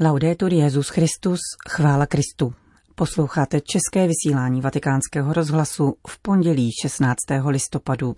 Laudetur Jezus Christus, chvála Kristu. Posloucháte české vysílání Vatikánského rozhlasu v pondělí 16. listopadu.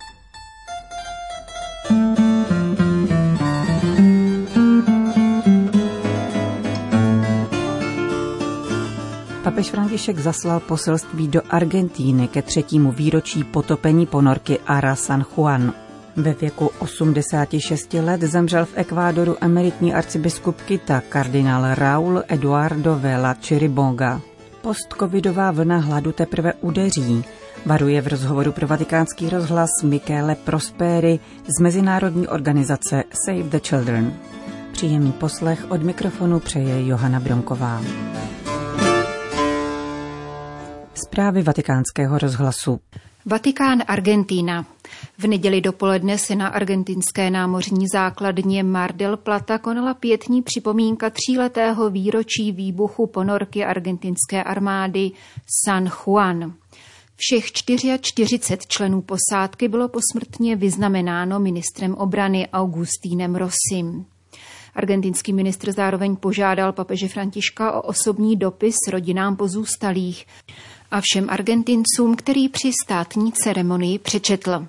Papež František zaslal poselství do Argentíny ke třetímu výročí potopení ponorky Ara San Juan. Ve věku 86 let zemřel v Ekvádoru emeritní arcibiskup Kita kardinál Raul Eduardo Vela Chiribonga. Postcovidová vlna hladu teprve udeří, varuje v rozhovoru pro vatikánský rozhlas Michele Prosperi z mezinárodní organizace Save the Children. Příjemný poslech od mikrofonu přeje Johana Bronková. Zprávy vatikánského rozhlasu. Vatikán Argentína. V neděli dopoledne se na argentinské námořní základně Mar del Plata konala pětní připomínka tříletého výročí výbuchu ponorky argentinské armády San Juan. Všech 44 členů posádky bylo posmrtně vyznamenáno ministrem obrany Augustínem Rosim. Argentinský ministr zároveň požádal papeže Františka o osobní dopis rodinám pozůstalých a všem Argentincům, který při státní ceremonii přečetl.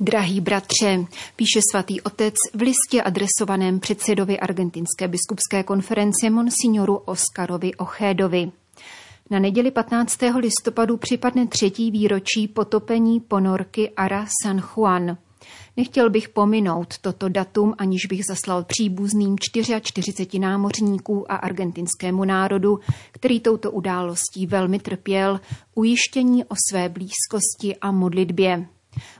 Drahý bratře, píše svatý otec v listě adresovaném předsedovi Argentinské biskupské konference Monsignoru Oskarovi Ochédovi. Na neděli 15. listopadu připadne třetí výročí potopení ponorky Ara San Juan – Nechtěl bych pominout toto datum, aniž bych zaslal příbuzným 44 námořníků a argentinskému národu, který touto událostí velmi trpěl, ujištění o své blízkosti a modlitbě.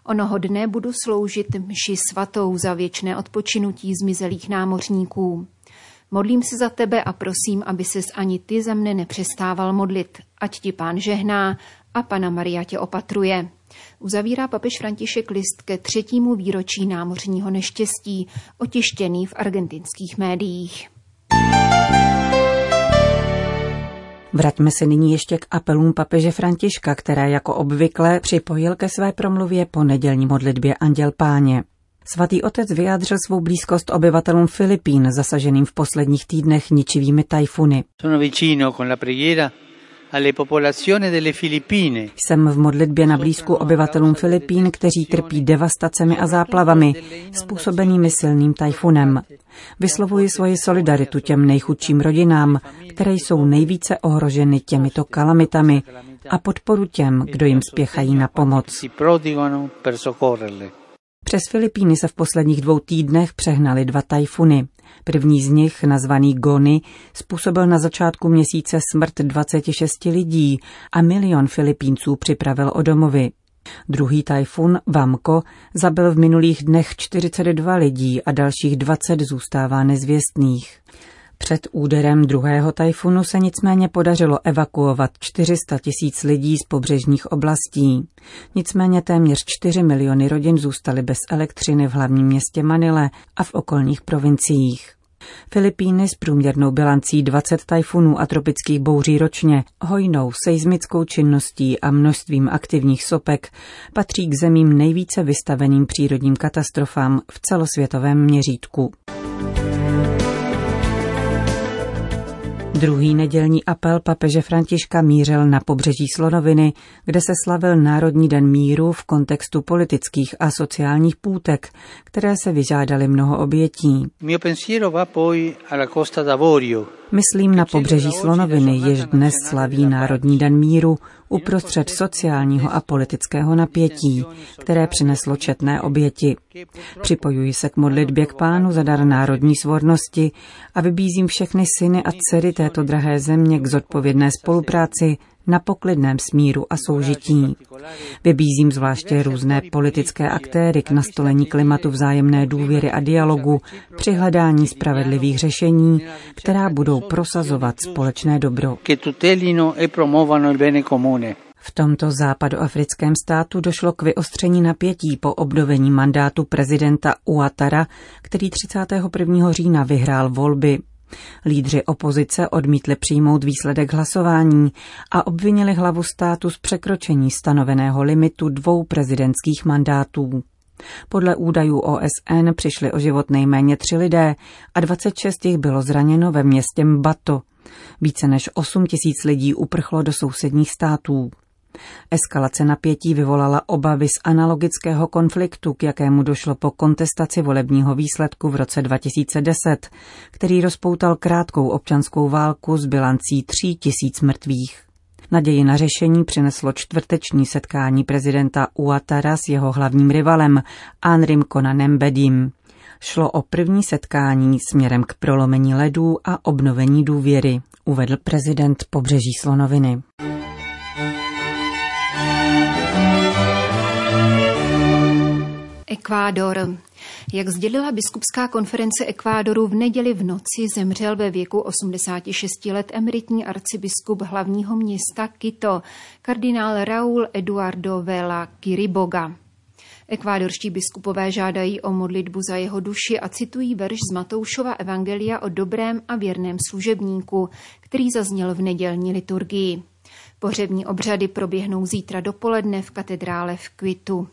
Onoho dne budu sloužit mši svatou za věčné odpočinutí zmizelých námořníků. Modlím se za tebe a prosím, aby ses ani ty za mne nepřestával modlit. Ať ti pán žehná a pana Maria tě opatruje. Uzavírá papež František list ke třetímu výročí námořního neštěstí, otištěný v argentinských médiích. Vraťme se nyní ještě k apelům papeže Františka, které jako obvykle připojil ke své promluvě po nedělní modlitbě Anděl Páně. Svatý otec vyjádřil svou blízkost obyvatelům Filipín, zasaženým v posledních týdnech ničivými tajfuny. Sono vicino con la preghiera jsem v modlitbě na blízku obyvatelům Filipín, kteří trpí devastacemi a záplavami, způsobenými silným tajfunem. Vyslovuji svoji solidaritu těm nejchudším rodinám, které jsou nejvíce ohroženy těmito kalamitami a podporu těm, kdo jim spěchají na pomoc. Přes Filipíny se v posledních dvou týdnech přehnaly dva tajfuny. První z nich, nazvaný Gony, způsobil na začátku měsíce smrt 26 lidí a milion Filipínců připravil o domovy. Druhý tajfun, Vamko, zabil v minulých dnech 42 lidí a dalších 20 zůstává nezvěstných. Před úderem druhého tajfunu se nicméně podařilo evakuovat 400 tisíc lidí z pobřežních oblastí. Nicméně téměř 4 miliony rodin zůstaly bez elektřiny v hlavním městě Manile a v okolních provinciích. Filipíny s průměrnou bilancí 20 tajfunů a tropických bouří ročně, hojnou seismickou činností a množstvím aktivních sopek patří k zemím nejvíce vystaveným přírodním katastrofám v celosvětovém měřítku. Druhý nedělní apel papeže Františka mířil na pobřeží Slonoviny, kde se slavil Národní den míru v kontextu politických a sociálních půtek, které se vyžádaly mnoho obětí. Myslím na pobřeží Slonoviny, jež dnes slaví Národní den míru uprostřed sociálního a politického napětí, které přineslo četné oběti. Připojuji se k modlitbě k pánu za dar národní svornosti a vybízím všechny syny a dcery této drahé země k zodpovědné spolupráci na poklidném smíru a soužití. Vybízím zvláště různé politické aktéry k nastolení klimatu vzájemné důvěry a dialogu při hledání spravedlivých řešení, která budou prosazovat společné dobro. V tomto západoafrickém státu došlo k vyostření napětí po obnovení mandátu prezidenta Uatara, který 31. října vyhrál volby. Lídři opozice odmítli přijmout výsledek hlasování a obvinili hlavu státu z překročení stanoveného limitu dvou prezidentských mandátů. Podle údajů OSN přišli o život nejméně tři lidé a 26 jich bylo zraněno ve městě Mbato. Více než 8 tisíc lidí uprchlo do sousedních států. Eskalace napětí vyvolala obavy z analogického konfliktu, k jakému došlo po kontestaci volebního výsledku v roce 2010, který rozpoutal krátkou občanskou válku s bilancí tří tisíc mrtvých. Naději na řešení přineslo čtvrteční setkání prezidenta Uatara s jeho hlavním rivalem Anrim Konanem Bedim. Šlo o první setkání směrem k prolomení ledů a obnovení důvěry, uvedl prezident pobřeží Slonoviny. Ekvádor. Jak sdělila biskupská konference Ekvádoru v neděli v noci, zemřel ve věku 86 let emeritní arcibiskup hlavního města Quito, kardinál Raúl Eduardo Vela Kiriboga. Ekvádorští biskupové žádají o modlitbu za jeho duši a citují verš z Matoušova Evangelia o dobrém a věrném služebníku, který zazněl v nedělní liturgii. Pohřební obřady proběhnou zítra dopoledne v katedrále v Kvitu.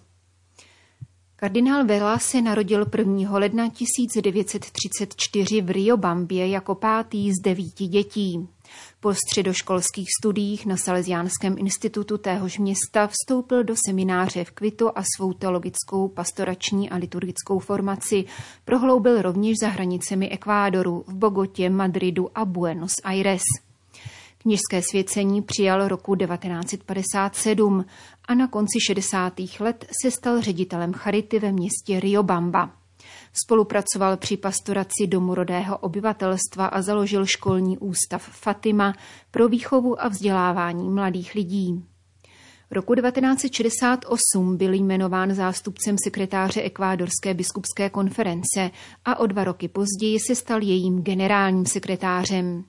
Kardinál Vela se narodil 1. ledna 1934 v Riobambě jako pátý z devíti dětí. Po středoškolských studiích na Salesiánském institutu téhož města vstoupil do semináře v Kvitu a svou teologickou, pastorační a liturgickou formaci prohloubil rovněž za hranicemi Ekvádoru v Bogotě, Madridu a Buenos Aires. Kněžské svěcení přijal roku 1957 a na konci 60. let se stal ředitelem charity ve městě Riobamba. Spolupracoval při pastoraci domorodého obyvatelstva a založil školní ústav Fatima pro výchovu a vzdělávání mladých lidí. Roku 1968 byl jmenován zástupcem sekretáře Ekvádorské biskupské konference a o dva roky později se stal jejím generálním sekretářem.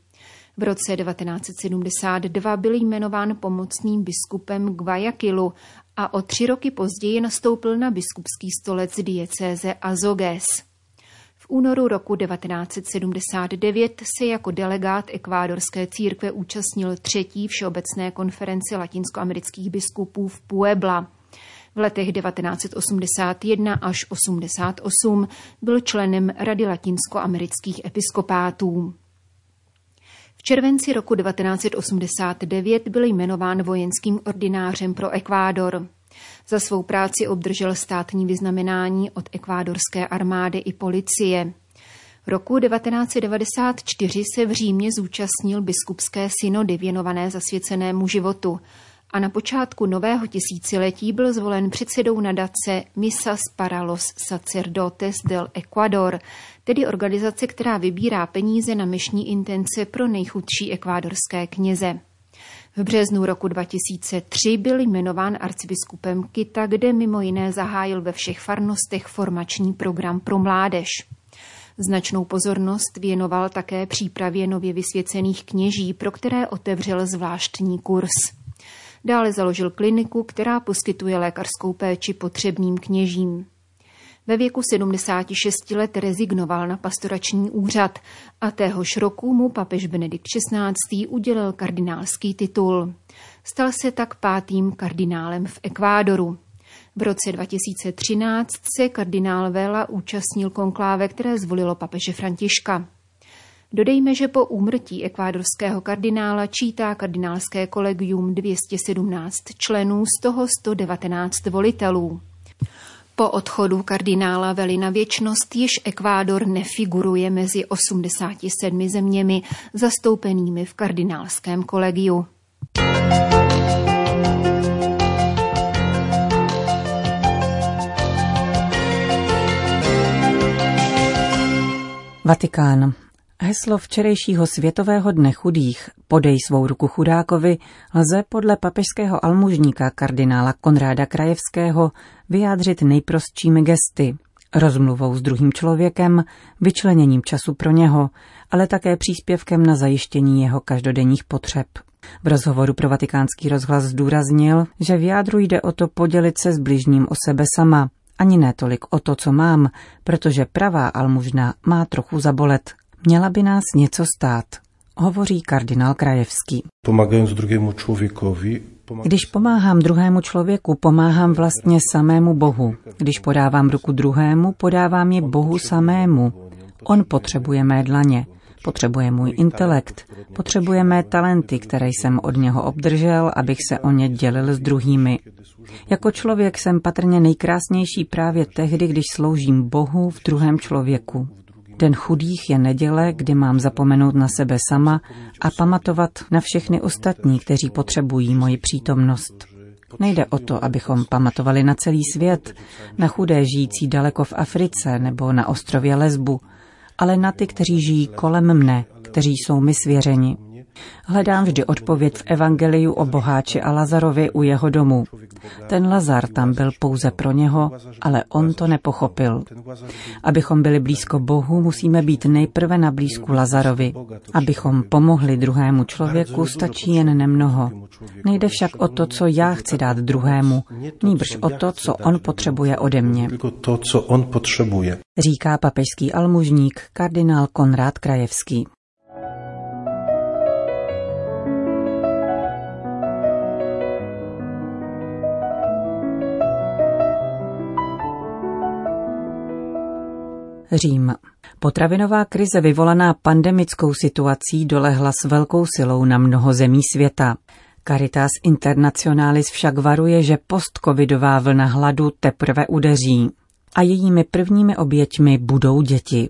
V roce 1972 byl jmenován pomocným biskupem Guayaquilu a o tři roky později nastoupil na biskupský stolec diecéze Azoges. V únoru roku 1979 se jako delegát ekvádorské církve účastnil třetí všeobecné konferenci latinskoamerických biskupů v Puebla. V letech 1981 až 88 byl členem Rady latinskoamerických episkopátů. V červenci roku 1989 byl jmenován vojenským ordinářem pro Ekvádor. Za svou práci obdržel státní vyznamenání od ekvádorské armády i policie. Roku 1994 se v Římě zúčastnil biskupské synody věnované zasvěcenému životu a na počátku nového tisíciletí byl zvolen předsedou nadace Misas para los Sacerdotes del Ecuador, tedy organizace, která vybírá peníze na myšní intence pro nejchudší ekvádorské kněze. V březnu roku 2003 byl jmenován arcibiskupem Kita, kde mimo jiné zahájil ve všech farnostech formační program pro mládež. Značnou pozornost věnoval také přípravě nově vysvěcených kněží, pro které otevřel zvláštní kurz. Dále založil kliniku, která poskytuje lékařskou péči potřebným kněžím. Ve věku 76 let rezignoval na pastorační úřad a téhož roku mu papež Benedikt XVI. udělil kardinálský titul. Stal se tak pátým kardinálem v Ekvádoru. V roce 2013 se kardinál Vela účastnil konkláve, které zvolilo papeže Františka. Dodejme, že po úmrtí ekvádorského kardinála čítá kardinálské kolegium 217 členů, z toho 119 volitelů. Po odchodu kardinála Veli na věčnost již Ekvádor nefiguruje mezi 87 zeměmi zastoupenými v kardinálském kolegiu. Vatikán. Heslo včerejšího Světového dne chudých Podej svou ruku chudákovi lze podle papežského almužníka kardinála Konráda Krajevského vyjádřit nejprostšími gesty, rozmluvou s druhým člověkem, vyčleněním času pro něho, ale také příspěvkem na zajištění jeho každodenních potřeb. V rozhovoru pro vatikánský rozhlas zdůraznil, že v jádru jde o to podělit se s bližním o sebe sama, ani ne tolik o to, co mám, protože pravá almužna má trochu zabolet, Měla by nás něco stát, hovoří kardinál Krajevský. Pomagając drugiemu człowiekowi, Když pomáhám druhému člověku, pomáhám vlastně samému Bohu. Když podávám ruku druhému, podávám ji Bohu samému. On potřebuje mé dlaně, potřebuje můj intelekt, potřebuje mé talenty, které jsem od něho obdržel, abych se o ně dělil s druhými. Jako člověk jsem patrně nejkrásnější právě tehdy, když sloužím Bohu v druhém člověku. Den chudých je neděle, kdy mám zapomenout na sebe sama a pamatovat na všechny ostatní, kteří potřebují moji přítomnost. Nejde o to, abychom pamatovali na celý svět, na chudé žijící daleko v Africe nebo na ostrově Lesbu, ale na ty, kteří žijí kolem mne, kteří jsou mi svěřeni. Hledám vždy odpověď v Evangeliu o boháči a Lazarovi u jeho domu. Ten Lazar tam byl pouze pro něho, ale on to nepochopil. Abychom byli blízko Bohu, musíme být nejprve na blízku Lazarovi. Abychom pomohli druhému člověku, stačí jen nemnoho. Nejde však o to, co já chci dát druhému, nýbrž o to, co on potřebuje ode mě. To, co on potřebuje. Říká papežský almužník kardinál Konrád Krajevský. Řím. Potravinová krize vyvolaná pandemickou situací dolehla s velkou silou na mnoho zemí světa. Caritas Internationalis však varuje, že postcovidová vlna hladu teprve udeří a jejími prvními oběťmi budou děti.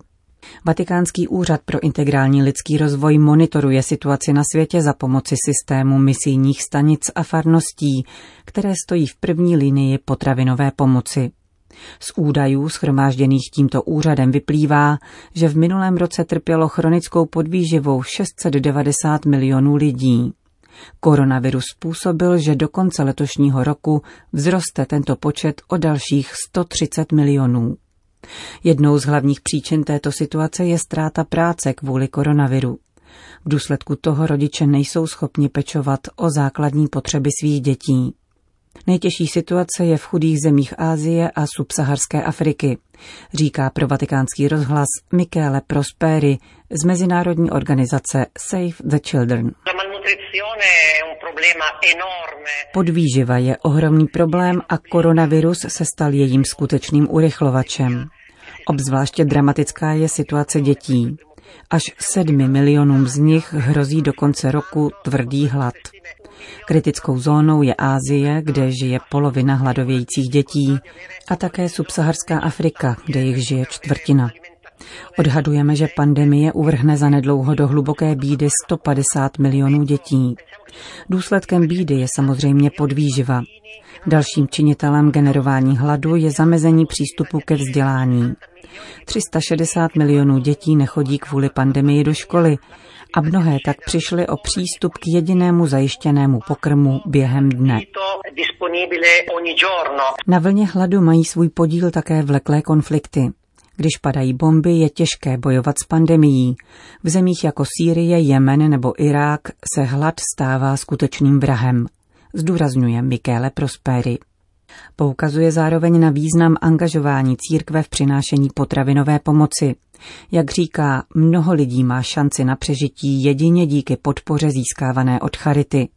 Vatikánský úřad pro integrální lidský rozvoj monitoruje situaci na světě za pomoci systému misijních stanic a farností, které stojí v první linii potravinové pomoci. Z údajů schromážděných tímto úřadem vyplývá, že v minulém roce trpělo chronickou podvýživou 690 milionů lidí. Koronavirus způsobil, že do konce letošního roku vzroste tento počet o dalších 130 milionů. Jednou z hlavních příčin této situace je ztráta práce kvůli koronaviru. V důsledku toho rodiče nejsou schopni pečovat o základní potřeby svých dětí. Nejtěžší situace je v chudých zemích Ázie a subsaharské Afriky, říká pro vatikánský rozhlas Michele Prosperi z mezinárodní organizace Save the Children. Podvýživa je ohromný problém a koronavirus se stal jejím skutečným urychlovačem. Obzvláště dramatická je situace dětí. Až sedmi milionům z nich hrozí do konce roku tvrdý hlad. Kritickou zónou je Ázie, kde žije polovina hladovějících dětí, a také subsaharská Afrika, kde jich žije čtvrtina. Odhadujeme, že pandemie uvrhne za nedlouho do hluboké bídy 150 milionů dětí. Důsledkem bídy je samozřejmě podvýživa. Dalším činitelem generování hladu je zamezení přístupu ke vzdělání. 360 milionů dětí nechodí kvůli pandemii do školy a mnohé tak přišly o přístup k jedinému zajištěnému pokrmu během dne. Na vlně hladu mají svůj podíl také vleklé konflikty. Když padají bomby, je těžké bojovat s pandemií. V zemích jako Sýrie, Jemen nebo Irák se hlad stává skutečným vrahem, zdůrazňuje Michele Prosperi. Poukazuje zároveň na význam angažování církve v přinášení potravinové pomoci. Jak říká, mnoho lidí má šanci na přežití jedině díky podpoře získávané od charity.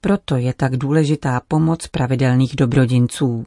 Proto je tak důležitá pomoc pravidelných dobrodinců.